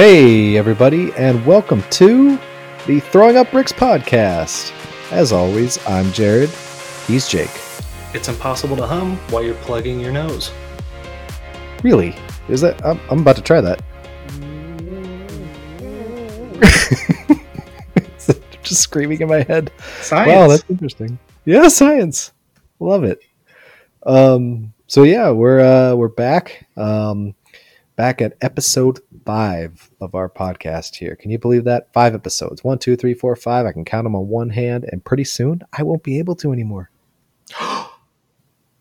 Hey, everybody, and welcome to the Throwing Up Bricks podcast. As always, I'm Jared. He's Jake. It's impossible to hum while you're plugging your nose. Really? Is that? I'm, I'm about to try that. Just screaming in my head. Science. Wow, that's interesting. Yeah, science. Love it. Um, so yeah, we're uh, we're back. Um, back at episode five of our podcast here. Can you believe that? Five episodes. One, two, three, four, five. I can count them on one hand, and pretty soon I won't be able to anymore.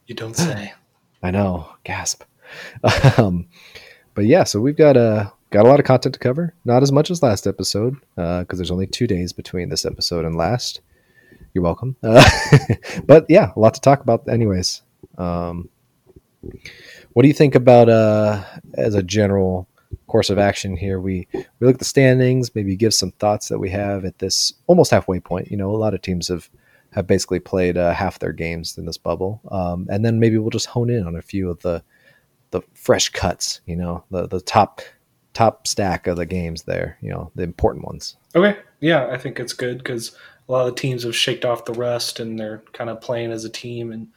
you don't say. I know. Gasp. Um, but yeah, so we've got a got a lot of content to cover. Not as much as last episode because uh, there's only two days between this episode and last. You're welcome. Uh, but yeah, a lot to talk about, anyways. Um, what do you think about uh, as a general course of action here? We we look at the standings, maybe give some thoughts that we have at this almost halfway point. You know, a lot of teams have have basically played uh, half their games in this bubble, um, and then maybe we'll just hone in on a few of the the fresh cuts. You know, the the top top stack of the games there. You know, the important ones. Okay, yeah, I think it's good because a lot of the teams have shaked off the rust and they're kind of playing as a team and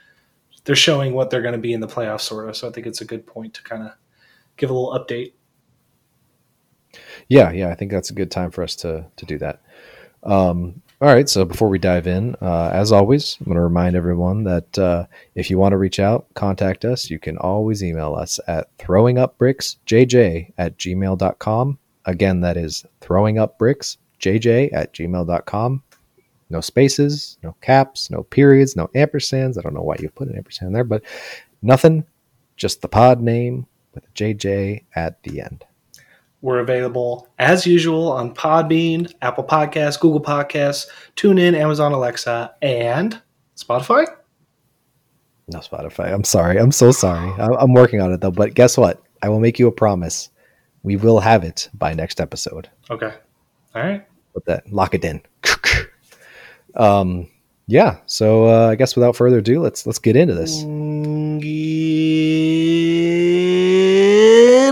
they're showing what they're going to be in the playoffs, sort of. So I think it's a good point to kind of give a little update. Yeah, yeah, I think that's a good time for us to to do that. Um, all right, so before we dive in, uh, as always, I'm going to remind everyone that uh, if you want to reach out, contact us. You can always email us at throwingupbricksjj at gmail.com. Again, that is throwingupbricksjj at gmail.com. No spaces, no caps, no periods, no ampersands. I don't know why you put an ampersand there, but nothing. Just the pod name with a JJ at the end. We're available as usual on Podbean, Apple Podcasts, Google Podcasts, TuneIn, Amazon Alexa, and Spotify. No Spotify. I'm sorry. I'm so sorry. I'm working on it though. But guess what? I will make you a promise. We will have it by next episode. Okay. All right. Put that. Lock it in. um. Yeah. So uh, I guess without further ado, let's let's get into this.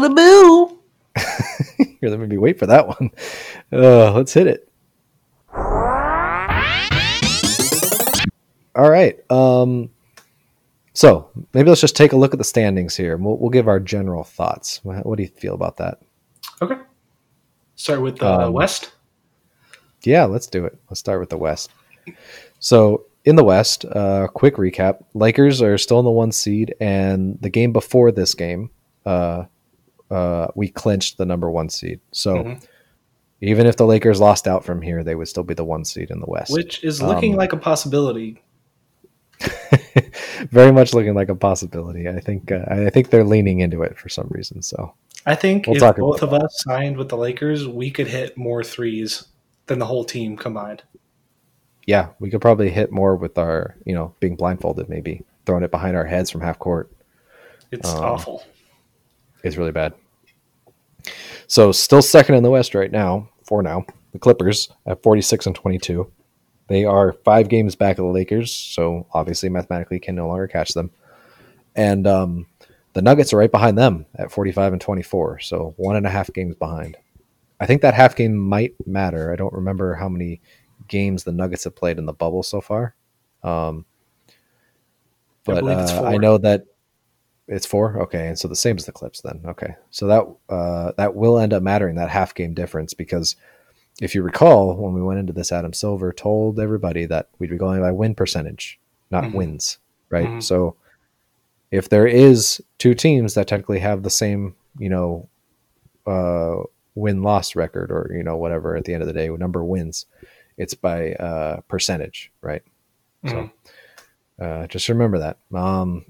Get a bill. Here, let me wait for that one. Uh, let's hit it. All right. Um, so maybe let's just take a look at the standings here. We'll, we'll give our general thoughts. What do you feel about that? Okay. Start with the um, West. Yeah, let's do it. Let's start with the West. So in the West, uh, quick recap: Lakers are still in the one seed, and the game before this game, uh, uh, we clinched the number one seed. So mm-hmm. even if the Lakers lost out from here, they would still be the one seed in the West, which is looking um, like a possibility. very much looking like a possibility. I think uh, I think they're leaning into it for some reason. So I think we'll if both of that. us signed with the Lakers, we could hit more threes than the whole team combined. Yeah, we could probably hit more with our, you know, being blindfolded, maybe throwing it behind our heads from half court. It's um, awful. It's really bad. So still second in the West right now, for now. The Clippers at 46 and 22. They are five games back of the Lakers, so obviously mathematically can no longer catch them. And um, the Nuggets are right behind them at 45 and 24, so one and a half games behind. I think that half game might matter. I don't remember how many games the Nuggets have played in the bubble so far. Um, but I, uh, I know that it's four. Okay, and so the same as the Clips then. Okay, so that uh, that will end up mattering that half game difference because if you recall when we went into this, Adam Silver told everybody that we'd be going by win percentage, not mm-hmm. wins, right? Mm-hmm. So if there is two teams that technically have the same, you know, uh, win loss record or you know whatever at the end of the day, number wins, it's by uh, percentage, right? Mm-hmm. So uh, just remember that. Um,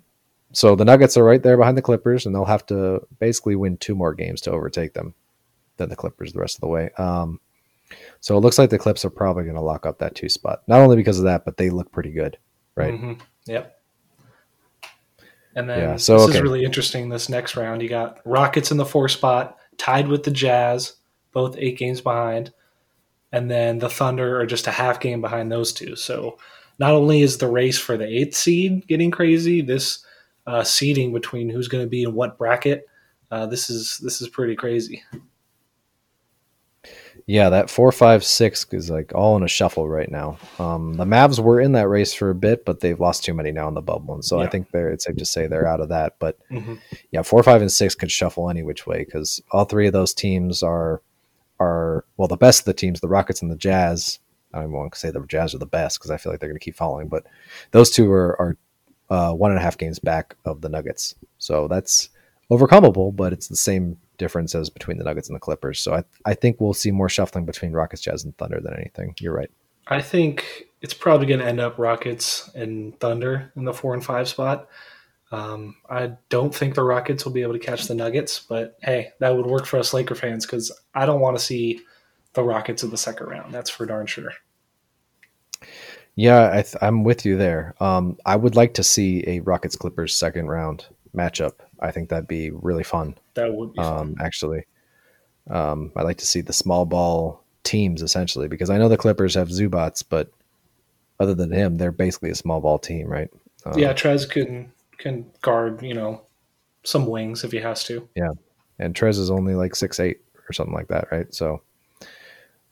so the Nuggets are right there behind the Clippers, and they'll have to basically win two more games to overtake them than the Clippers the rest of the way. Um, so it looks like the Clips are probably going to lock up that two spot. Not only because of that, but they look pretty good, right? Mm-hmm. Yep. And then yeah, so, this okay. is really interesting. This next round, you got Rockets in the four spot, tied with the Jazz, both eight games behind, and then the Thunder are just a half game behind those two. So not only is the race for the eighth seed getting crazy, this uh, seeding between who's going to be in what bracket. Uh, this is this is pretty crazy. Yeah, that four, five, six is like all in a shuffle right now. Um, the Mavs were in that race for a bit, but they've lost too many now in the bubble, and so yeah. I think they're it's safe to say they're out of that. But mm-hmm. yeah, four, five, and six could shuffle any which way because all three of those teams are are well the best of the teams, the Rockets and the Jazz. I to say the Jazz are the best because I feel like they're going to keep falling, but those two are are uh, one and a half games back of the Nuggets, so that's overcomable, but it's the same difference as between the Nuggets and the Clippers. So I, I think we'll see more shuffling between Rockets, Jazz, and Thunder than anything. You're right. I think it's probably going to end up Rockets and Thunder in the four and five spot. Um, I don't think the Rockets will be able to catch the Nuggets, but hey, that would work for us Laker fans because I don't want to see the Rockets in the second round. That's for darn sure. Yeah, I am with you there. Um, I would like to see a Rockets Clippers second round matchup. I think that'd be really fun. That would be um, actually. Um, I like to see the small ball teams essentially because I know the Clippers have Zubac, but other than him, they're basically a small ball team, right? Um, yeah, Trez can can guard, you know, some wings if he has to. Yeah, and Trez is only like six eight or something like that, right? So,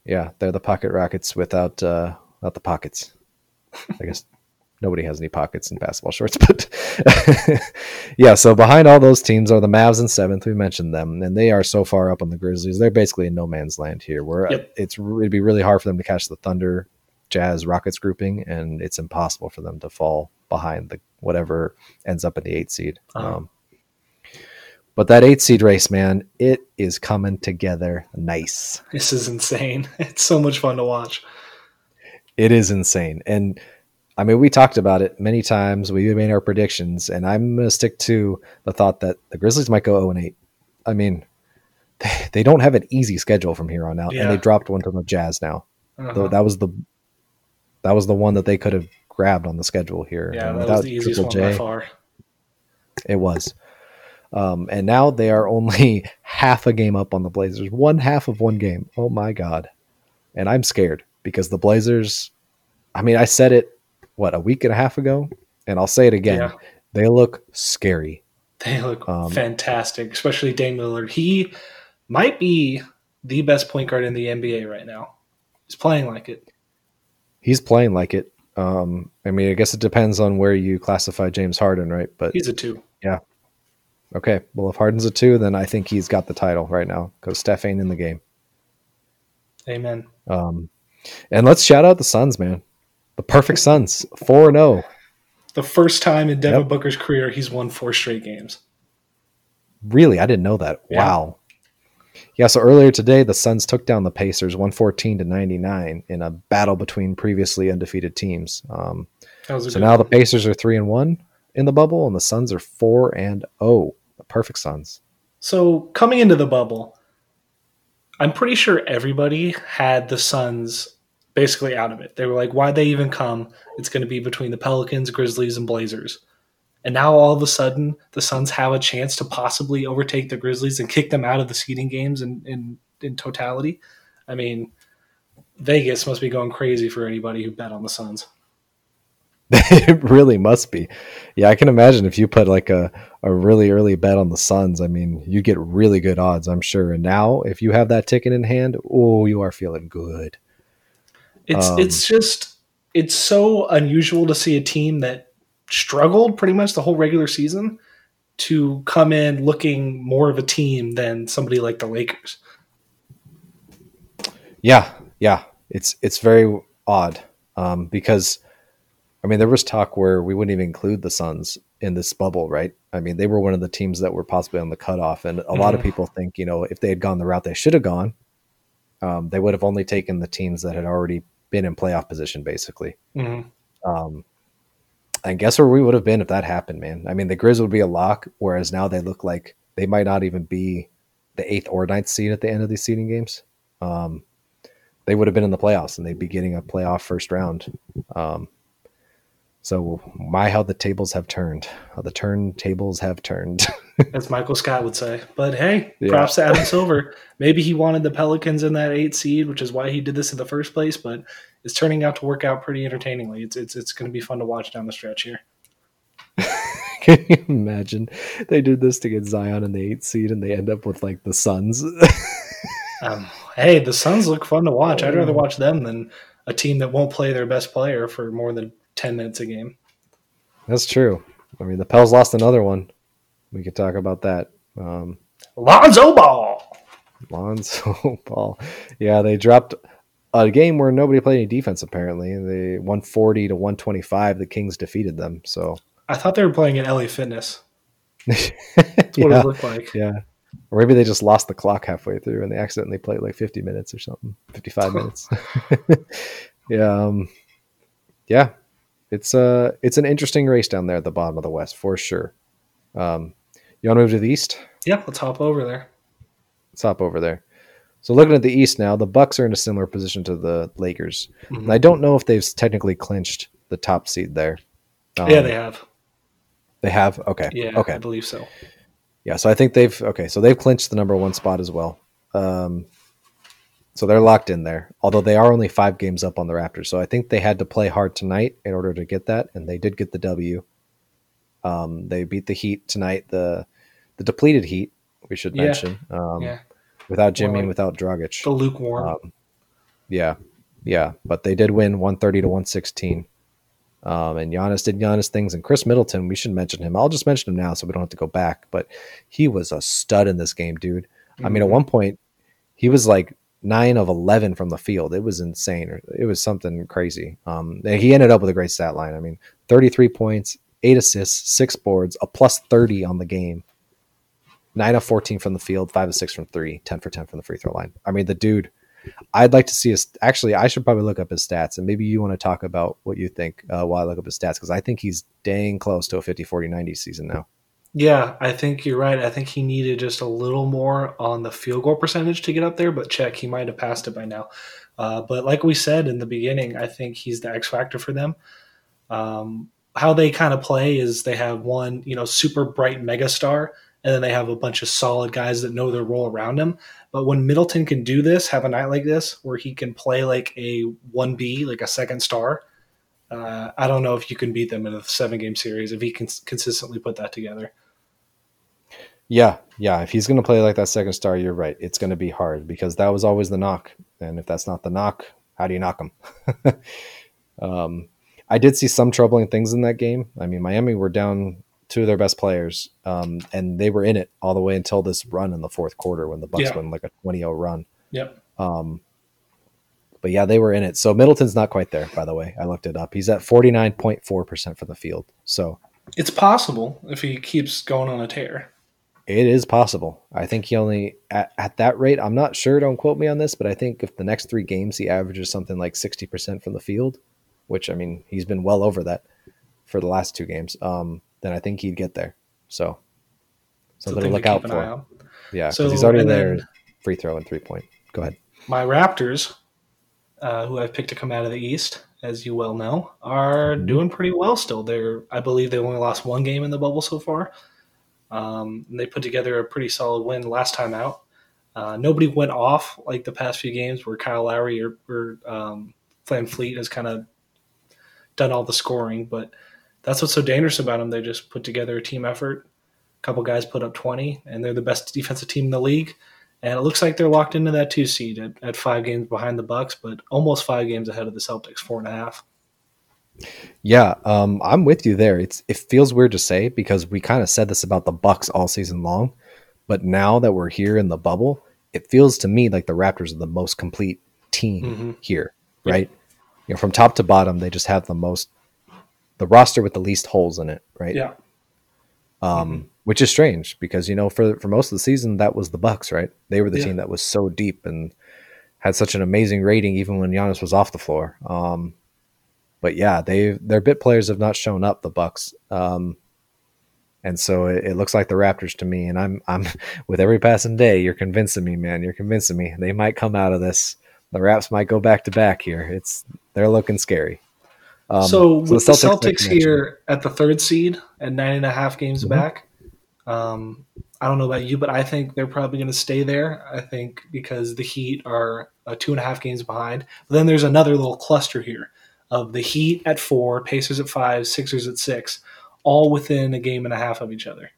yeah, they're the pocket rockets without uh, without the pockets. I guess nobody has any pockets in basketball shorts, but yeah. So behind all those teams are the Mavs in seventh. We mentioned them, and they are so far up on the Grizzlies. They're basically in no man's land here. Where yep. it's it'd be really hard for them to catch the Thunder, Jazz, Rockets grouping, and it's impossible for them to fall behind the whatever ends up in the eight seed. Uh-huh. Um, but that eight seed race, man, it is coming together nice. This is insane. It's so much fun to watch. It is insane, and I mean, we talked about it many times. We made our predictions, and I'm going to stick to the thought that the Grizzlies might go 0 and 8. I mean, they, they don't have an easy schedule from here on out, yeah. and they dropped one to the Jazz now. Uh-huh. that was the that was the one that they could have grabbed on the schedule here. Yeah, that was the easiest one J, by far. It was. Um, and now they are only half a game up on the Blazers, one half of one game. Oh my god! And I'm scared because the Blazers. I mean, I said it what a week and a half ago, and I'll say it again. Yeah. They look scary. They look um, fantastic, especially Dame Lillard. He might be the best point guard in the NBA right now. He's playing like it. He's playing like it. Um, I mean, I guess it depends on where you classify James Harden, right? But he's a two. Yeah. Okay. Well, if Harden's a two, then I think he's got the title right now because Steph ain't in the game. Amen. Um, and let's shout out the Suns, man. The perfect Suns, 4 0. The first time in Devin yep. Booker's career he's won four straight games. Really? I didn't know that. Yeah. Wow. Yeah, so earlier today, the Suns took down the Pacers 114 to 99 in a battle between previously undefeated teams. Um, so now one. the Pacers are 3 and 1 in the bubble, and the Suns are 4 and 0. The perfect Suns. So coming into the bubble, I'm pretty sure everybody had the Suns basically out of it. They were like, why'd they even come? It's going to be between the Pelicans, Grizzlies, and Blazers. And now all of a sudden, the Suns have a chance to possibly overtake the Grizzlies and kick them out of the seeding games in, in, in totality. I mean, Vegas must be going crazy for anybody who bet on the Suns. it really must be. Yeah, I can imagine if you put like a, a really early bet on the Suns, I mean, you get really good odds, I'm sure. And now, if you have that ticket in hand, oh, you are feeling good. It's um, it's just it's so unusual to see a team that struggled pretty much the whole regular season to come in looking more of a team than somebody like the Lakers. Yeah, yeah, it's it's very odd um, because I mean there was talk where we wouldn't even include the Suns in this bubble, right? I mean they were one of the teams that were possibly on the cutoff, and a mm-hmm. lot of mm-hmm. people think you know if they had gone the route they should have gone, um, they would have only taken the teams that had already been in playoff position basically. Mm-hmm. Um, and guess where we would have been if that happened, man? I mean, the Grizz would be a lock, whereas now they look like they might not even be the eighth or ninth seed at the end of these seeding games. Um, they would have been in the playoffs and they'd be getting a playoff first round. Um, so my how the tables have turned. How the turntables have turned. As Michael Scott would say. But hey, yeah. props to Adam Silver. Maybe he wanted the Pelicans in that eight seed, which is why he did this in the first place. But it's turning out to work out pretty entertainingly. It's it's it's going to be fun to watch down the stretch here. Can you imagine they did this to get Zion in the eight seed and they end up with like the Suns? um, hey, the Suns look fun to watch. I'd rather watch them than a team that won't play their best player for more than ten minutes a game. That's true. I mean, the Pels lost another one. We could talk about that. Um, Lonzo Ball. Lonzo Ball. Yeah, they dropped a game where nobody played any defense. Apparently, they 140 to 125. The Kings defeated them. So I thought they were playing at LA Fitness. That's what yeah, it looked like. Yeah. Or maybe they just lost the clock halfway through and they accidentally played like 50 minutes or something, 55 minutes. yeah. Um, yeah. It's uh it's an interesting race down there at the bottom of the West for sure. Um, you want to move to the East? Yeah, let's hop over there. Let's hop over there. So looking at the East now, the Bucks are in a similar position to the Lakers. Mm-hmm. I don't know if they've technically clinched the top seed there. Um, yeah, they have. They have. Okay. Yeah. Okay. I believe so. Yeah. So I think they've. Okay. So they've clinched the number one spot as well. Um, so they're locked in there. Although they are only five games up on the Raptors, so I think they had to play hard tonight in order to get that, and they did get the W. Um, they beat the Heat tonight. The the depleted Heat, we should yeah. mention. Um, yeah. Without Jimmy and without Dragic. The lukewarm. Um, yeah, yeah, but they did win one thirty to one sixteen. Um, and Giannis did Giannis things, and Khris Middleton. We should mention him. I'll just mention him now, so we don't have to go back. But he was a stud in this game, dude. Mm-hmm. I mean, at mm-hmm. one point, he was like nine of eleven from the field. It was insane. It was something crazy. Um, he ended up with a great stat line. I mean, thirty three points, eight assists, six boards, a plus thirty on the game. Nine of fourteen from the field, five of six from three, 10 for ten from the free throw line. I mean, the dude I'd like to see his. Actually, I should probably look up his stats, and maybe you want to talk about what you think uh, while I look up his stats because I think he's dang close to a 50, 40, 90 season now. Yeah, I think you're right. I think he needed just a little more on the field goal percentage to get up there, but check, he might have passed it by now. Uh, but like we said in the beginning, I think he's the X factor for them. Um, how they kind of play is they have one, you know, super bright megastar, and then they have a bunch of solid guys that know their role around him. But when Middleton can do this, have a night like this where he can play like a 1B, like a second star, uh, I don't know if you can beat them in a seven game series if he can consistently put that together. Yeah, yeah. If he's going to play like that second star, you're right. It's going to be hard because that was always the knock. And if that's not the knock, how do you knock him? um, I did see some troubling things in that game. I mean, Miami were down two of their best players, um, and they were in it all the way until this run in the fourth quarter when the Bucks yeah. went like a 20-0 run. Yep. Um, but yeah, they were in it. So Middleton's not quite there, by the way. I looked it up. He's at 49.4% from the field. So it's possible if he keeps going on a tear. It is possible. I think he only at, at that rate. I'm not sure. Don't quote me on this, but I think if the next three games he averages something like 60% from the field, which I mean he's been well over that for the last two games. Um, then I think he'd get there. So something to look out for. Yeah, because so, he's already there. Free throw and three point. Go ahead. My Raptors, uh, who I've picked to come out of the East, as you well know, are mm-hmm. doing pretty well still. They're, I believe, they only lost one game in the bubble so far. Um, they put together a pretty solid win last time out. Uh, nobody went off like the past few games where Kyle Lowry or, or um, VanVleet has kind of done all the scoring, but that's what's so dangerous about them. They just put together a team effort. A couple guys put up 20, and they're the best defensive team in the league. And it looks like they're locked into that two seed at, at five games behind the Bucks, but almost five games ahead of the Celtics, four and a half. Yeah, um, I'm with you there. It's it feels weird to say because we kind of said this about the Bucks all season long, but now that we're here in the bubble, it feels to me like the Raptors are the most complete team mm-hmm. here, right? Yeah. You know, from top to bottom, they just have the most the roster with the least holes in it, right? Yeah. Um, mm-hmm. which is strange because you know for for most of the season that was the Bucks, right? They were the yeah. team that was so deep and had such an amazing rating even when Giannis was off the floor. Um, but yeah, they their bit players have not shown up. The Bucks. Um, and so it, it, looks like the Raptors to me. And I'm I'm with every passing day, you're convincing me, man. You're convincing me. They might come out of this. The Raps might go back to back here. It's they're looking scary. Um, so, so, with the Celtics, the Celtics here at the third seed and nine and a half games mm-hmm. back, um, I don't know about you, but I think they're probably going to stay there. I think because the Heat are uh, two and a half games behind. But then there's another little cluster here of the Heat at four, Pacers at five, Sixers at six, all within a game and a half of each other.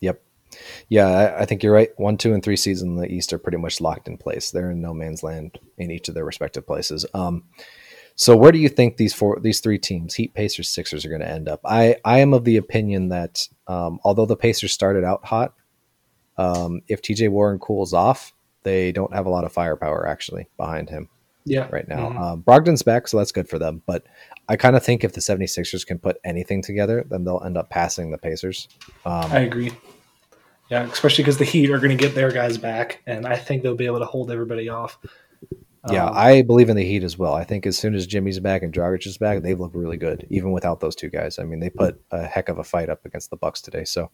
Yep. Yeah, I, I, think you're right. One, two, and three seeds in the East are pretty much locked in place. They're in no man's land in each of their respective places. Um, so where do you think these four, these three teams, Heat, Pacers, Sixers, are going to end up? I, I am of the opinion that um, although the Pacers started out hot, um, if TJ Warren cools off, they don't have a lot of firepower actually behind him. Yeah, right now. Mm-hmm. Um, Brogdon's back, so that's good for them. But I kind of think if the 76ers can put anything together, then they'll end up passing the Pacers. Um, I agree. Yeah, especially because the Heat are going to get their guys back, and I think they'll be able to hold everybody off. Yeah, um, I believe in the Heat as well. I think as soon as Jimmy's back and Dragic is back, they've looked really good, even without those two guys. I mean, they put a heck of a fight up against the Bucks today. So,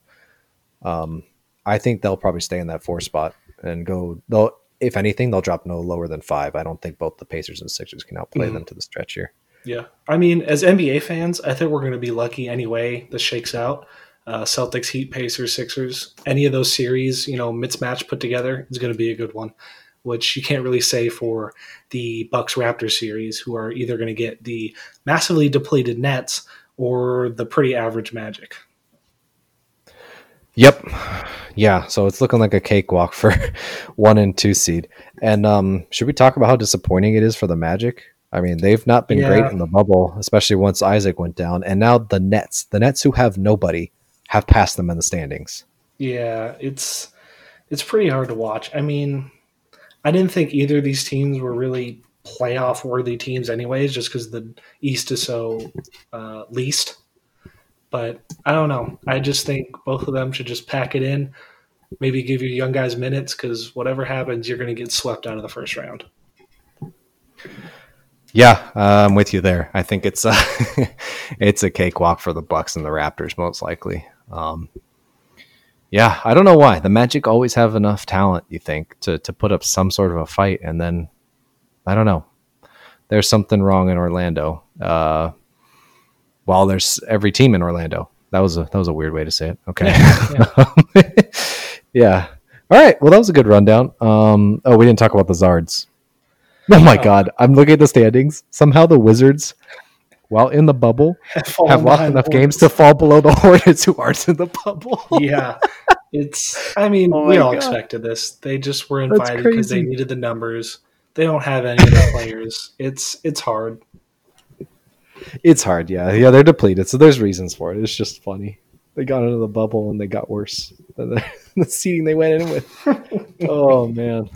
um, I think they'll probably stay in that four spot and go. They'll, if anything, they'll drop no lower than five. I don't think both the Pacers and Sixers can outplay mm-hmm. them to the stretch here. Yeah, I mean, as NBA fans, I think we're going to be lucky anyway. This shakes out. Uh, Celtics, Heat, Pacers, Sixers. Any of those series, you know, mismatch put together is going to be a good one which you can't really say for the Bucks Raptors series, who are either going to get the massively depleted Nets or the pretty average Magic. Yep. Yeah, so it's looking like a cakewalk for one and two seed. And um, should we talk about how disappointing it is for the Magic? I mean, they've not been yeah. great in the bubble, especially once Isaac went down. And now the Nets, the Nets who have nobody, have passed them in the standings. Yeah, it's it's pretty hard to watch. I mean, I didn't think either of these teams were really playoff worthy teams, anyways, just because the East is so uh, least. But I don't know. I just think both of them should just pack it in. Maybe give your young guys minutes because whatever happens, you're going to get swept out of the first round. Yeah, uh, I'm with you there. I think it's a it's a cakewalk for the Bucks and the Raptors, most likely. Um, yeah, I don't know why. The Magic always have enough talent, you think, to to put up some sort of a fight, and then I don't know. There's something wrong in Orlando. Uh, while there's every team in Orlando. That was a that was a weird way to say it. Okay. Yeah. yeah. All right. Well, that was a good rundown. Um, oh, we didn't talk about the Zards. Oh my oh. God! I'm looking at the standings. Somehow the Wizards while in the bubble have lost enough games to fall below the Hornets who aren't in the bubble. yeah. It's I mean, oh we all God. expected this. They just were invited because they needed the numbers. They don't have any of the players. It's it's hard. It's hard, yeah. Yeah, they're depleted, so there's reasons for it. It's just funny. They got into the bubble and they got worse than the, the seeding they went in with. oh man.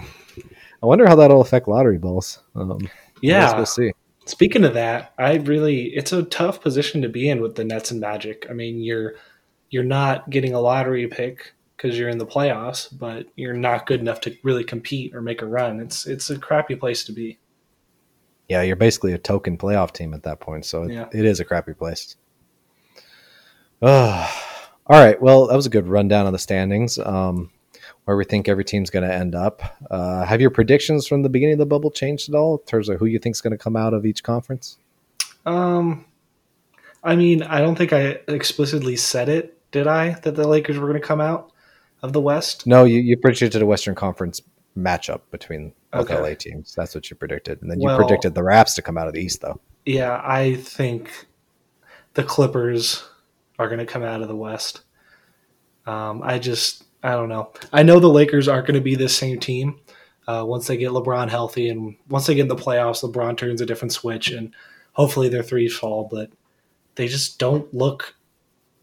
I wonder how that'll affect lottery balls. Um, yeah, we'll see. Speaking of that, I really it's a tough position to be in with the Nets and Magic. I mean, you're you're not getting a lottery pick because you're in the playoffs, but you're not good enough to really compete or make a run. It's it's a crappy place to be. Yeah, you're basically a token playoff team at that point, so yeah. it, it is a crappy place. Oh, all right. Well, that was a good rundown of the standings. Um, where we think every team's going to end up. Uh, have your predictions from the beginning of the bubble changed at all in terms of who you think is going to come out of each conference? Um, I mean, I don't think I explicitly said it, did I? That the Lakers were going to come out of the West. No, you, you predicted a Western Conference matchup between both okay. LA teams. That's what you predicted, and then you well, predicted the Raps to come out of the East, though. Yeah, I think the Clippers are going to come out of the West. Um, I just I don't know. I know the Lakers aren't going to be the same team uh, once they get LeBron healthy, and once they get in the playoffs, LeBron turns a different switch, and hopefully their threes fall. But they just don't look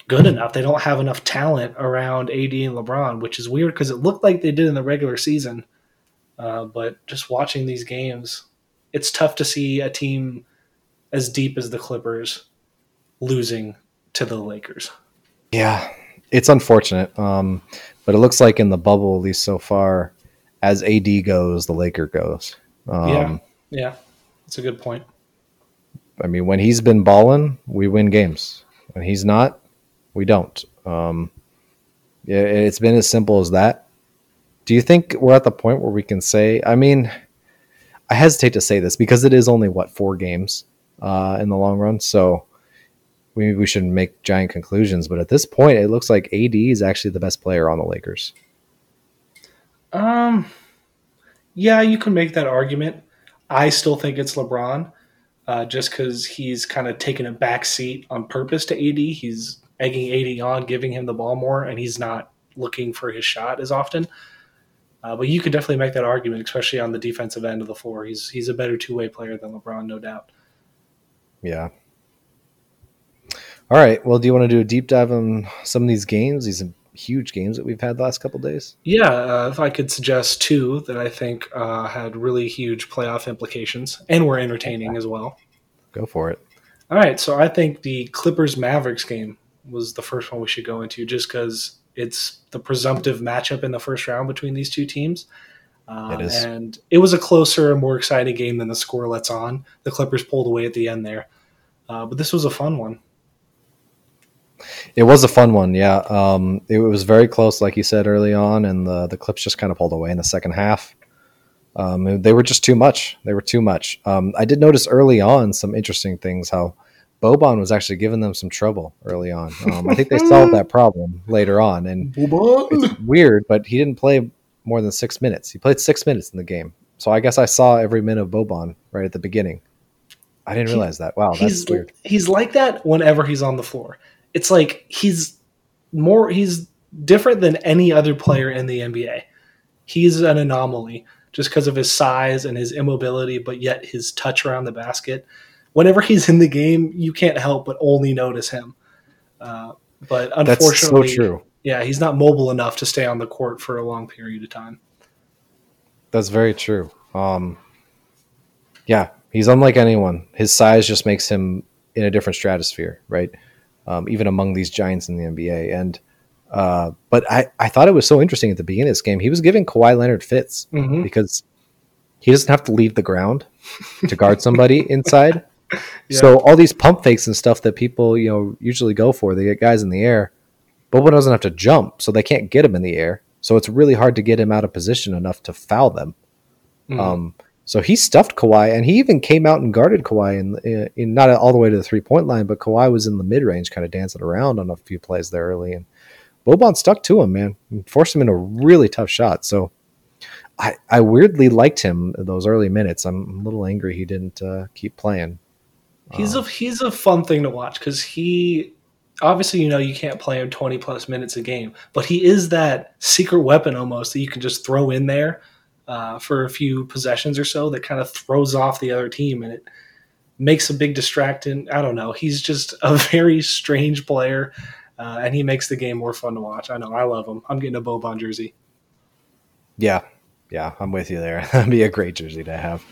good enough. They don't have enough talent around AD and LeBron, which is weird because it looked like they did in the regular season. Uh, but just watching these games, it's tough to see a team as deep as the Clippers losing to the Lakers. Yeah, it's unfortunate. Um, but it looks like in the bubble, at least so far, as AD goes, the Laker goes. Um, yeah, yeah, that's a good point. I mean, when he's been balling, we win games. When he's not, we don't. Um, yeah, it's been as simple as that. Do you think we're at the point where we can say? I mean, I hesitate to say this because it is only what four games uh, in the long run. So we we shouldn't make giant conclusions, but at this point, it looks like AD is actually the best player on the Lakers. Um, yeah, you can make that argument. I still think it's LeBron, uh, just because he's kind of taken a back seat on purpose to AD. He's egging AD on, giving him the ball more, and he's not looking for his shot as often. Uh, but you could definitely make that argument, especially on the defensive end of the floor. He's he's a better two way player than LeBron, no doubt. Yeah. All right. Well, do you want to do a deep dive on some of these games? These huge games that we've had the last couple days. Yeah, uh, if I could suggest two that I think uh, had really huge playoff implications and were entertaining as well. Go for it. All right. So I think the Clippers Mavericks game was the first one we should go into, just because it's the presumptive matchup in the first round between these two teams. Um, it is. And it was a closer, more exciting game than the score lets on. The Clippers pulled away at the end there. Uh, but this was a fun one. It was a fun one, yeah. Um, it was very close, like you said early on, and the the Clips just kind of pulled away in the second half. Um, they were just too much. They were too much. Um, I did notice early on some interesting things. How Boban was actually giving them some trouble early on. Um, I think they solved that problem later on, and Boban. it's weird, but he didn't play more than six minutes. He played six minutes in the game, so I guess I saw every minute of Boban right at the beginning. I didn't realize that. Wow, that's weird. He's like that whenever he's on the floor. It's like he's more he's different than any other player in the NBA. He's an anomaly just because of his size and his immobility, but yet his touch around the basket whenever he's in the game, you can't help but only notice him. Uh, but unfortunately, so true. Yeah, he's not mobile enough to stay on the court for a long period of time. That's very true. Um, yeah, he's unlike anyone. His size just makes him in a different stratosphere, right? Um, even among these giants in the NBA. And uh, but I, I thought it was so interesting at the beginning of this game. He was giving Kawhi Leonard fits mm-hmm. because he doesn't have to leave the ground to guard somebody inside. So all these pump fakes and stuff that people you know usually go for, they get guys in the air. Boban doesn't have to jump, so they can't get him in the air. So it's really hard to get him out of position enough to foul them. Mm. Um, so he stuffed Kawhi, and he even came out and guarded Kawhi in, in not all the way to the three point line, but Kawhi was in the mid range, kind of dancing around on a few plays there early, and Boban stuck to him, man, and forced him in a really tough shot. So I, I weirdly liked him those early minutes. I'm a little angry he didn't uh, keep playing. He's um, a he's a fun thing to watch because he obviously you know you can't play him 20 plus minutes a game, but he is that secret weapon almost that you can just throw in there uh, for a few possessions or so that kind of throws off the other team and it makes a big distracting. I don't know. He's just a very strange player, uh, and he makes the game more fun to watch. I know. I love him. I'm getting a Boban jersey. Yeah, yeah, I'm with you there. That'd be a great jersey to have.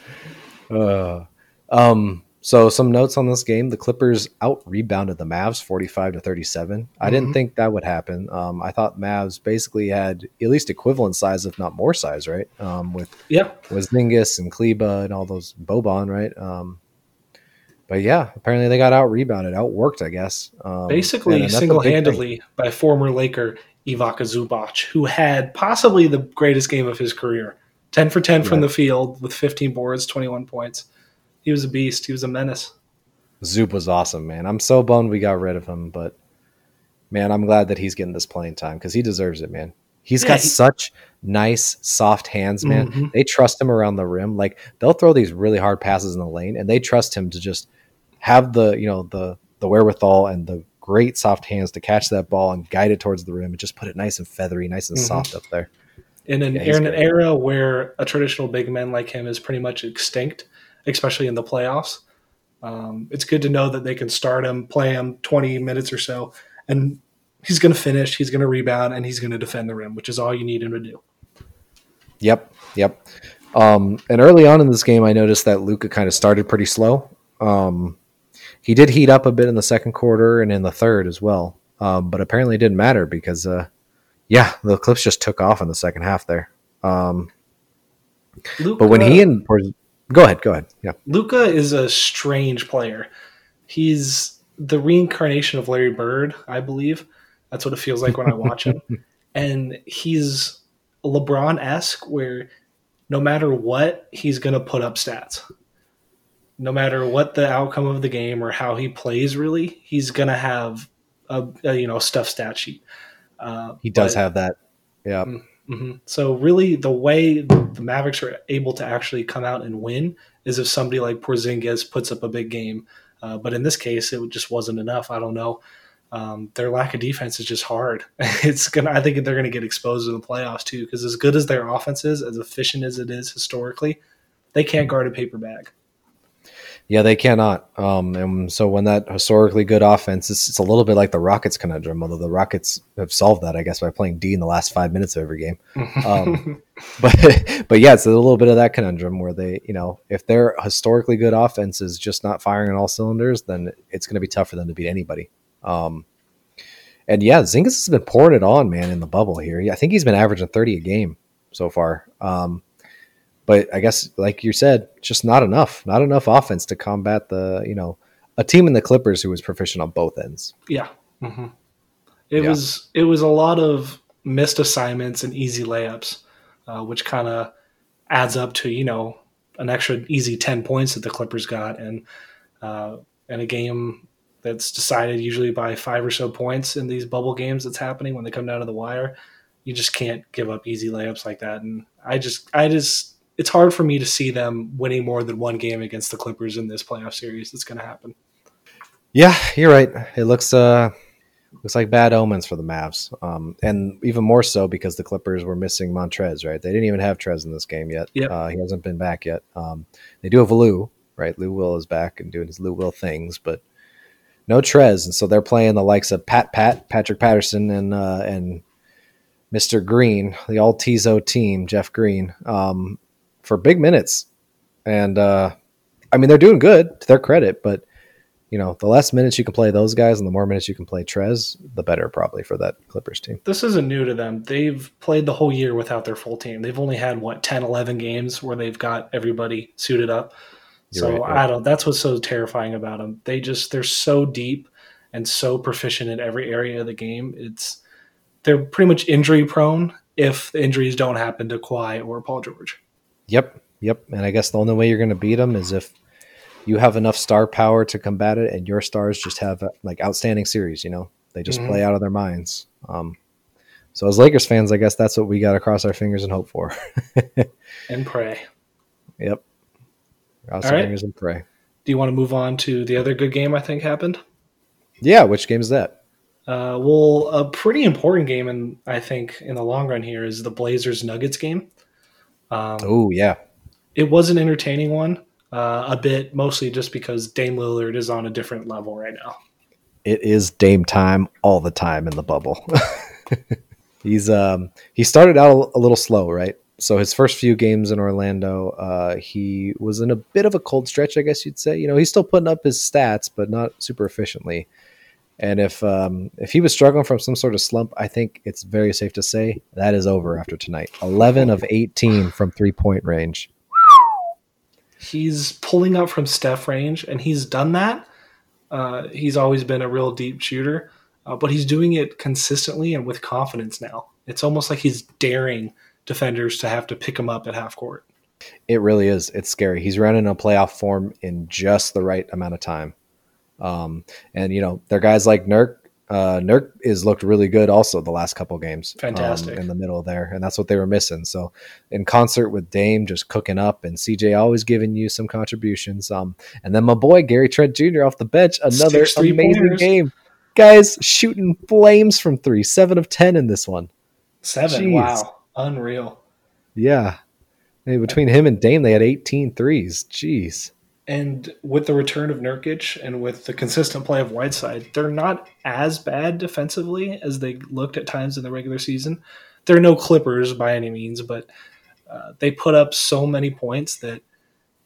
Uh, um, so some notes on this game: the Clippers out rebounded the Mavs forty-five to thirty-seven. Mm-hmm. I didn't mm-hmm. think that would happen. Um, I thought Mavs basically had at least equivalent size, if not more size, right? Um, with yeah, was Ningus and Kleber and all those Boban, right? Um, but yeah, apparently they got out rebounded, outworked, I guess. Um, basically, single-handedly by former Laker Ivica Zubac, who had possibly the greatest game of his career: ten for ten yeah. from the field with fifteen boards, twenty-one points he was a beast. He was a menace. Zoop was awesome, man. I'm so bummed we got rid of him, but man, I'm glad that he's getting this playing time because he deserves it, man. He's yeah, got he, such nice, soft hands, man. Mm-hmm. They trust him around the rim. Like they'll throw these really hard passes in the lane, and they trust him to just have the you know the the wherewithal and the great soft hands to catch that ball and guide it towards the rim and just put it nice and feathery, nice and mm-hmm. soft up there. In an, yeah, in an era where a traditional big man like him is pretty much extinct, especially in the playoffs. Um, it's good to know that they can start him, play him 20 minutes or so, and he's going to finish, he's going to rebound, and he's going to defend the rim, which is all you need him to do. Yep, yep. Um, and early on in this game, I noticed that Luka kind of started pretty slow. Um, he did heat up a bit in the second quarter and in the third as well, um, but apparently it didn't matter because, uh, yeah, the Clips just took off in the second half there. Um, but when he and Go ahead. Go ahead. Yeah. Luka is a strange player. He's the reincarnation of Larry Bird, I believe. That's what it feels like when I watch him. and he's LeBron esque, where no matter what, he's going to put up stats. No matter what the outcome of the game or how he plays, really, he's going to have a, a, you know stuff stat sheet. Uh, he does but, have that. Yeah. Mm, Mm-hmm. So really, the way the Mavericks are able to actually come out and win is if somebody like Porzingis puts up a big game. Uh, but in this case, it just wasn't enough. I don't know. um, their lack of defense is just hard. It's gonna. I think they're gonna get exposed in the playoffs too, because as good as their offense is, as efficient as it is historically, they can't guard a paper bag. Yeah, they cannot. Um, and so when that historically good offense, it's, it's, a little bit like the Rockets conundrum. Although the Rockets have solved that, I guess, by playing D in the last five minutes of every game. Um, but but yeah, it's a little bit of that conundrum where they, you know, if their historically good offense is just not firing on all cylinders, then it's going to be tough for them to beat anybody. Um, and yeah, Zingas has been pouring it on, man, in the bubble here. I think he's been averaging thirty a game so far. Um, but I guess, like you said, just not enough, not enough offense to combat the, you know, a team in the Clippers who was proficient on both ends. Yeah. Mm-hmm. It yeah. was, it was a lot of missed assignments and easy layups, uh, which kind of adds up to, you know, an extra easy 10 points that the Clippers got. And, uh, in a game that's decided usually by five or so points in these bubble games that's happening when they come down to the wire, you just can't give up easy layups like that. And I just, I just, it's hard for me to see them winning more than one game against the Clippers in this playoff series. That's going to happen. Yeah, you're right. It looks uh looks like bad omens for the Mavs, um, and even more so because the Clippers were missing Montrez. Right, they didn't even have Trez in this game yet. Yeah, uh, he hasn't been back yet. Um, they do have Lou, right? Lou Will is back and doing his Lou Will things, but no Trez, and so they're playing the likes of Pat Pat Patrick Patterson and uh, and Mr. Green, the all Tizo team, Jeff Green. Um, for big minutes. And uh, I mean, they're doing good to their credit, but you know, the less minutes you can play those guys and the more minutes you can play Trez, the better probably for that Clippers team. This isn't new to them. They've played the whole year without their full team. They've only had what 10, 11 games where they've got everybody suited up. You're so right. I don't that's what's so terrifying about them. They just they're so deep and so proficient in every area of the game. It's they're pretty much injury prone if the injuries don't happen to Kawhi or Paul George. Yep, yep. And I guess the only way you're going to beat them is if you have enough star power to combat it, and your stars just have like outstanding series. You know, they just mm-hmm. play out of their minds. Um, so as Lakers fans, I guess that's what we got to cross our fingers and hope for, and pray. Yep. Cross All our right. fingers and pray. Do you want to move on to the other good game I think happened? Yeah, which game is that? Uh, well, a pretty important game, and I think in the long run here is the Blazers Nuggets game. Um, oh yeah, it was an entertaining one. Uh, a bit, mostly just because Dame Lillard is on a different level right now. It is Dame time all the time in the bubble. He's um he started out a, little slow, right? So his first few games in Orlando, uh, he was in a bit of a cold stretch, I guess you'd say. You know, he's still putting up his stats, but not super efficiently. And if um, if he was struggling from some sort of slump, I think it's very safe to say that is over after tonight. Eleven of eighteen from three point range. He's pulling up from Steph range, and he's done that. Uh, he's always been a real deep shooter, uh, but he's doing it consistently and with confidence now. It's almost like he's daring defenders to have to pick him up at half court. It really is. It's scary. He's running a playoff form in just the right amount of time. Um, and you know, they're guys like Nurk. Uh, Nurk is looked really good also the last couple games. Um, Fantastic um, in the middle there, and that's what they were missing. So, in concert with Dame just cooking up, and CJ always giving you some contributions. Um, and then my boy Gary Trent Jr. off the bench, another amazing game. Guys shooting flames from three, seven of ten in this one. Seven, Jeez. wow, unreal. Yeah, between him and Dame, they had 18 threes. Jeez. And with the return of Nurkic and with the consistent play of Whiteside, they're not as bad defensively as they looked at times in the regular season. They're no Clippers by any means, but uh, they put up so many points that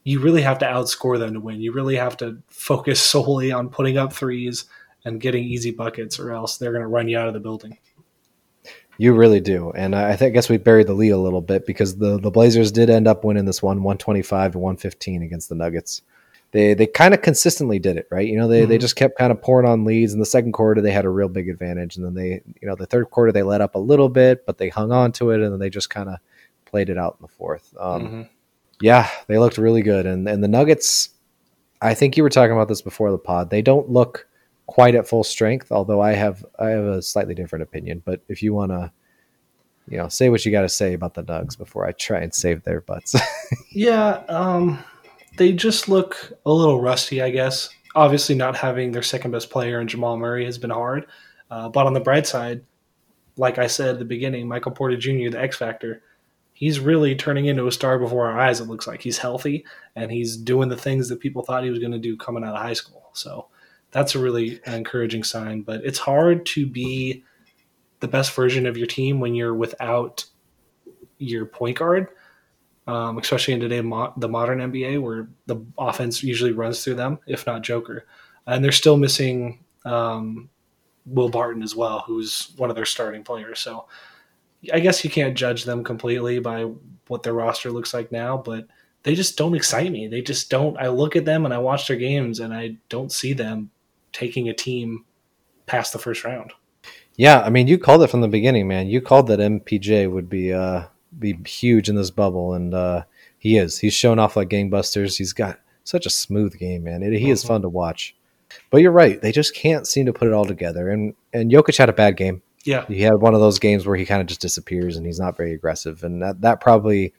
you really have to outscore them to win. You really have to focus solely on putting up threes and getting easy buckets, or else they're going to run you out of the building. You really do, and I, think, I guess we buried the lead a little bit because the the Blazers did end up winning this one, one twenty five to one fifteen against the Nuggets. They they kind of consistently did it right. You know, they mm-hmm. they just kept kind of pouring on leads. In the second quarter, they had a real big advantage, and then they you know the third quarter they let up a little bit, but they hung on to it, and then they just kind of played it out in the fourth. Um, mm-hmm. Yeah, they looked really good, and and the Nuggets. I think you were talking about this before the pod. They don't look quite at full strength. Although I have I have a slightly different opinion. But if you want to, you know, say what you got to say about the Nugs before I try and save their butts. yeah, um, they just look a little rusty. I guess obviously not having their second best player in Jamal Murray has been hard. Uh, but on the bright side, like I said at the beginning, Michael Porter Jr., the X Factor, he's really turning into a star before our eyes. It looks like he's healthy and he's doing the things that people thought he was going to do coming out of high school. So that's a really encouraging sign. But it's hard to be the best version of your team when you're without your point guard, um, especially in today mo- the modern NBA where the offense usually runs through them, if not Joker, and they're still missing um, Will Barton as well, who's one of their starting players. So I guess you can't judge them completely by what their roster looks like now, but they just don't excite me. They just don't. I look at them and I watch their games and I don't see them taking a team past the first round. Yeah, I mean, you called it from the beginning, man. You called that MPJ would be uh be huge in this bubble, and uh he is. He's shown off like gangbusters. He's got such a smooth game, man. It, he mm-hmm. is fun to watch. But you're right; they just can't seem to put it all together. And and Jokic had a bad game. Yeah, he had one of those games where he kind of just disappears and he's not very aggressive, and that that probably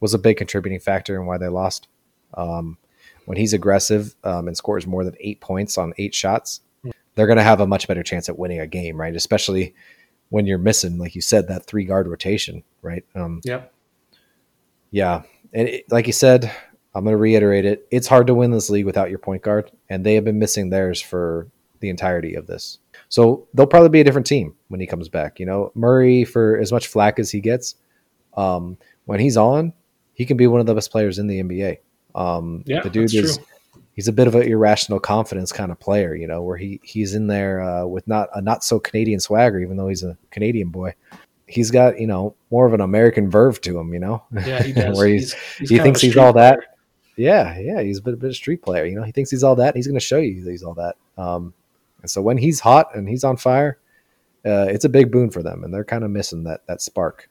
was a big contributing factor in why they lost. Um, when he's aggressive um, and scores more than eight points on eight shots, they're going to have a much better chance at winning a game, right? Especially when you're missing, like you said, that three guard rotation, right? Um, yep. Yeah, and it, like you said, I'm going to reiterate it. It's hard to win this league without your point guard, and they have been missing theirs for the entirety of this. So they'll probably be a different team when he comes back. You know, Murray, for as much flack as he gets, um, when he's on, he can be one of the best players in the NBA. Um, yeah, the dude is. True. He's a bit of an irrational confidence kind of player, you know, where he he's in there uh, with not a not so Canadian swagger, even though he's a Canadian boy he's got you know more of an American verve to him, you know. Yeah, he does. Where he's, he's, he's he thinks he's all player. that. Yeah, yeah, he's a bit, a bit of street player. You know, he thinks he's all that. he's going to show you he's all that. Um, and so when he's hot and he's on fire, uh, it's a big boon for them, and they're kind of missing that that spark.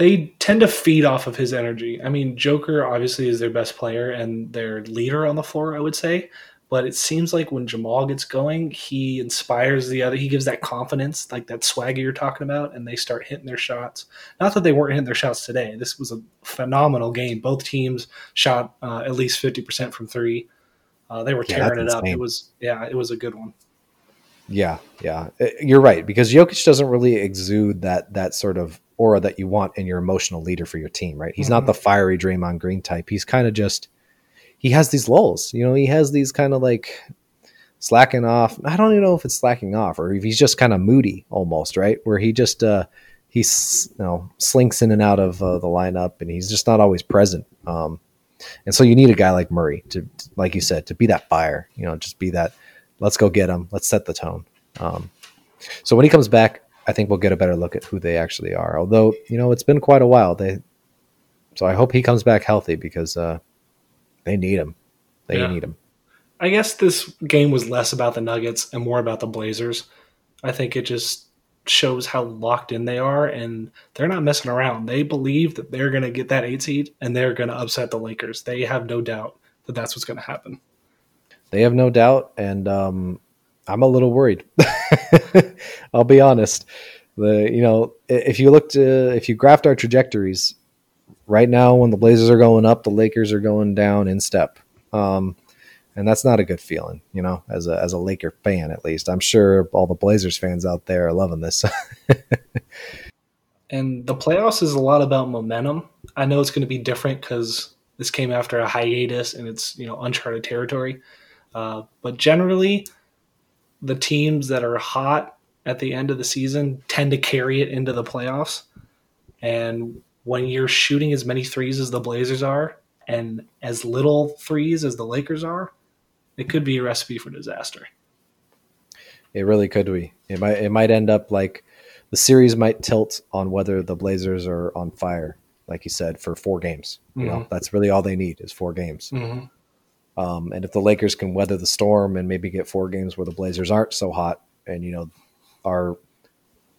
They tend to feed off of his energy. I mean, Joker obviously is their best player and their leader on the floor. I would say, but it seems like when Jamal gets going, he inspires the other. He gives that confidence, like that swagger you're talking about, and they start hitting their shots. Not that they weren't hitting their shots today. This was a phenomenal game. Both teams shot uh, at least fifty percent from three. Uh, they were tearing yeah, it up. It was yeah, it was a good one. Yeah, yeah, uh, you're right because Jokic doesn't really exude that that sort of aura that you want in your emotional leader for your team, right? He's mm-hmm. not the fiery Draymond Green type. He's kind of just he has these lulls. You know, he has these kind of like slacking off. I don't even know if it's slacking off or if he's just kind of moody almost, right? Where he just uh he's you know slinks in and out of uh, the lineup and he's just not always present. Um and so you need a guy like Murray to like you said to be that fire, you know, just be that let's go get him. Let's set the tone. Um so when he comes back, I think we'll get a better look at who they actually are. Although, you know, it's been quite a while. They so I hope he comes back healthy because uh they need him. They yeah. need him. I guess this game was less about the Nuggets and more about the Blazers. I think it just shows how locked in they are, and they're not messing around. They believe that they're going to get that eight seed and they're going to upset the Lakers. They have no doubt that that's what's going to happen. They have no doubt, and um, I'm a little worried. I'll be honest. The you know if you look to if you graphed our trajectories, right now when the Blazers are going up, the Lakers are going down in step. Um, and that's not a good feeling, you know, as a as a Laker fan at least. I'm sure all the Blazers fans out there are loving this. and the playoffs is a lot about momentum. I know it's going to be different because this came after a hiatus and it's you know uncharted territory. Uh, but generally, the teams that are hot at the end of the season tend to carry it into the playoffs. And when you're shooting as many threes as the Blazers are and as little threes as the Lakers are, it could be a recipe for disaster. It really could be. It might it might end up like the series might tilt on whether the Blazers are on fire, like you said, for four games. You mm-hmm. know, that's really all they need is four games. Mm-hmm. Um, and if the Lakers can weather the storm and maybe get four games where the Blazers aren't so hot, and you know, are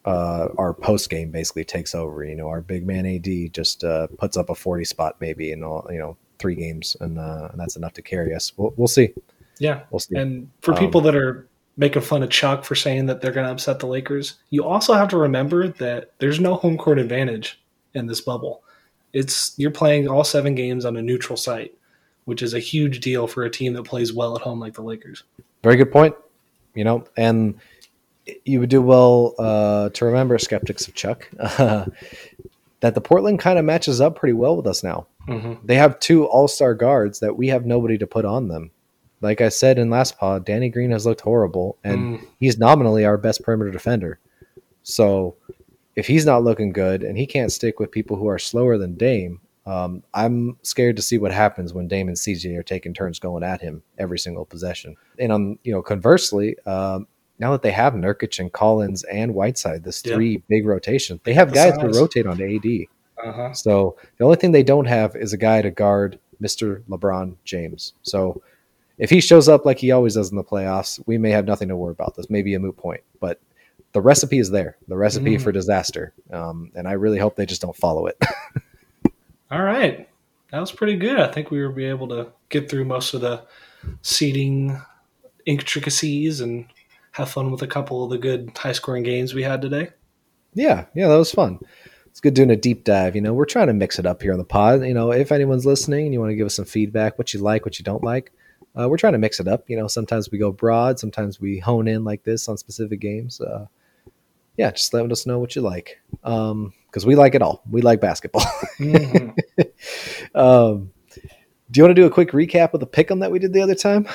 uh, our post game basically takes over. You know, our big man AD just uh, puts up a forty spot maybe in all you know three games, and, uh, and that's enough to carry us. We'll, we'll see. Yeah, we'll see. And for um, people that are making fun of Chuck for saying that they're going to upset the Lakers, you also have to remember that there's no home court advantage in this bubble. It's you're playing all seven games on a neutral site, which is a huge deal for a team that plays well at home like the Lakers. Very good point. You know, and you would do well uh, to remember, skeptics of Chuck, uh, that the Portland kind of matches up pretty well with us now. Mm-hmm. They have two all star guards that we have nobody to put on them. Like I said in last pod, Danny Green has looked horrible, and mm. he's nominally our best perimeter defender. So if he's not looking good and he can't stick with people who are slower than Dame, um, I'm scared to see what happens when Dame and CJ are taking turns going at him every single possession. And on you know, conversely, um, now that they have Nurkic and Collins and Whiteside, this three big rotation, they have the guys size. to rotate onto AD. Uh-huh. So the only thing they don't have is a guy to guard Mr. LeBron James. So if he shows up like he always does in the playoffs, we may have nothing to worry about. This may be a moot point, but the recipe is there. The recipe mm. for disaster, um, and I really hope they just don't follow it. All right, that was pretty good. I think we will be able to get through most of the seeding intricacies and have fun with a couple of the good high scoring games we had today. Yeah, yeah, that was fun. It's good doing a deep dive. You know, we're trying to mix it up here on the pod. You know, if anyone's listening and you want to give us some feedback, what you like, what you don't like, uh, we're trying to mix it up. You know, sometimes we go broad, sometimes we hone in like this on specific games. Uh, yeah, just let us know what you like. Um, because we like it all. We like basketball. mm-hmm. um, do you want to do a quick recap of the pick'em that we did the other time?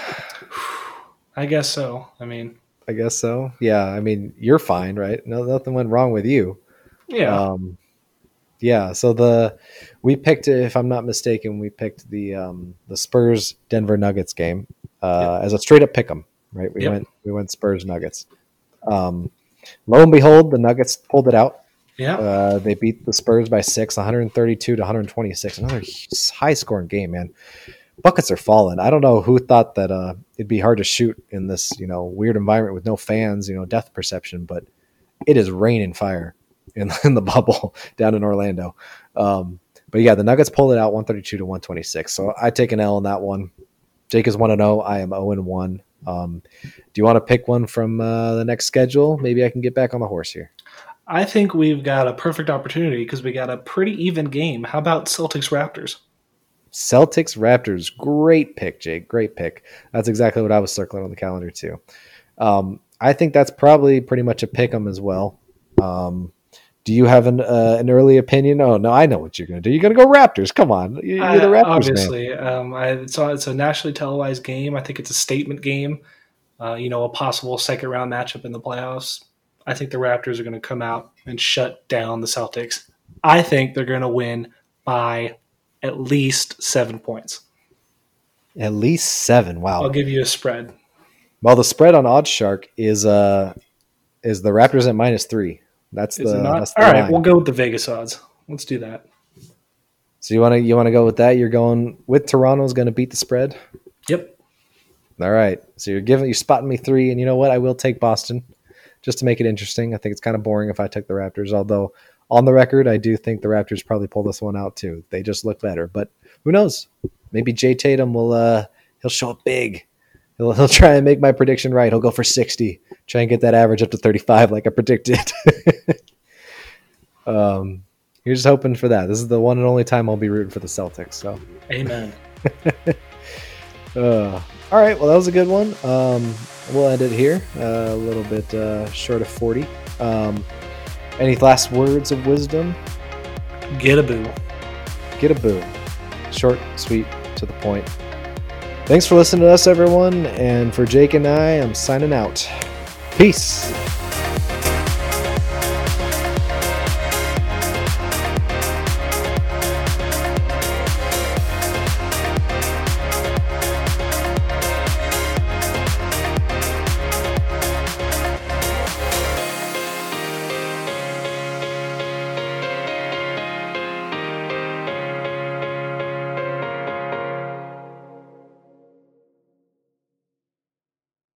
I guess so. I mean, I guess so. Yeah. I mean, you're fine, right? No, nothing went wrong with you. Yeah. Um, yeah. So the we picked, if I'm not mistaken, we picked the um, the Spurs Denver Nuggets game uh, yep. as a straight up pick'em. Right. We yep. went we went Spurs Nuggets. Um, lo and behold, the Nuggets pulled it out. Yeah. Uh, they beat the Spurs by six, 132 to 126. Another high scoring game, man. Buckets are falling. I don't know who thought that uh, it'd be hard to shoot in this, you know, weird environment with no fans, you know, depth perception, but it is raining fire in, in the bubble down in Orlando. Um, but yeah, the Nuggets pulled it out 132 to 126. So I take an L on that one. Jake is 1 0. I am 0 1. Um, do you want to pick one from uh, the next schedule? Maybe I can get back on the horse here. I think we've got a perfect opportunity because we got a pretty even game. How about Celtics Raptors? Celtics Raptors, great pick, Jake. Great pick. That's exactly what I was circling on the calendar too. Um, I think that's probably pretty much a pick 'em as well. Um, do you have an uh, an early opinion? Oh no, I know what you're going to do. You're going to go Raptors. Come on, you're the Raptors. obviously, um, I, it's, a, it's a nationally televised game. I think it's a statement game. Uh, you know, a possible second round matchup in the playoffs. I think the Raptors are going to come out and shut down the Celtics. I think they're going to win by at least seven points. At least seven. Wow. I'll give you a spread. Well, the spread on OddsShark is uh is the Raptors at minus three. That's is the, that's the all right. Line. We'll go with the Vegas odds. Let's do that. So you want to you want to go with that? You're going with Toronto's going to beat the spread. Yep. All right. So you're giving you're spotting me three, and you know what? I will take Boston just to make it interesting. I think it's kind of boring if I took the Raptors, although on the record, I do think the Raptors probably pull this one out too. They just look better, but who knows? Maybe Jay Tatum will uh he'll show up big. He'll, he'll try and make my prediction right. He'll go for 60, try and get that average up to 35 like I predicted. um, you're just hoping for that. This is the one and only time I'll be rooting for the Celtics. So, amen. uh, all right. Well, that was a good one. Um, we'll end it here. Uh, a little bit uh, short of 40. Um, any last words of wisdom? Get a boo. Get a boo. Short, sweet, to the point. Thanks for listening to us, everyone. And for Jake and I, I'm signing out. Peace.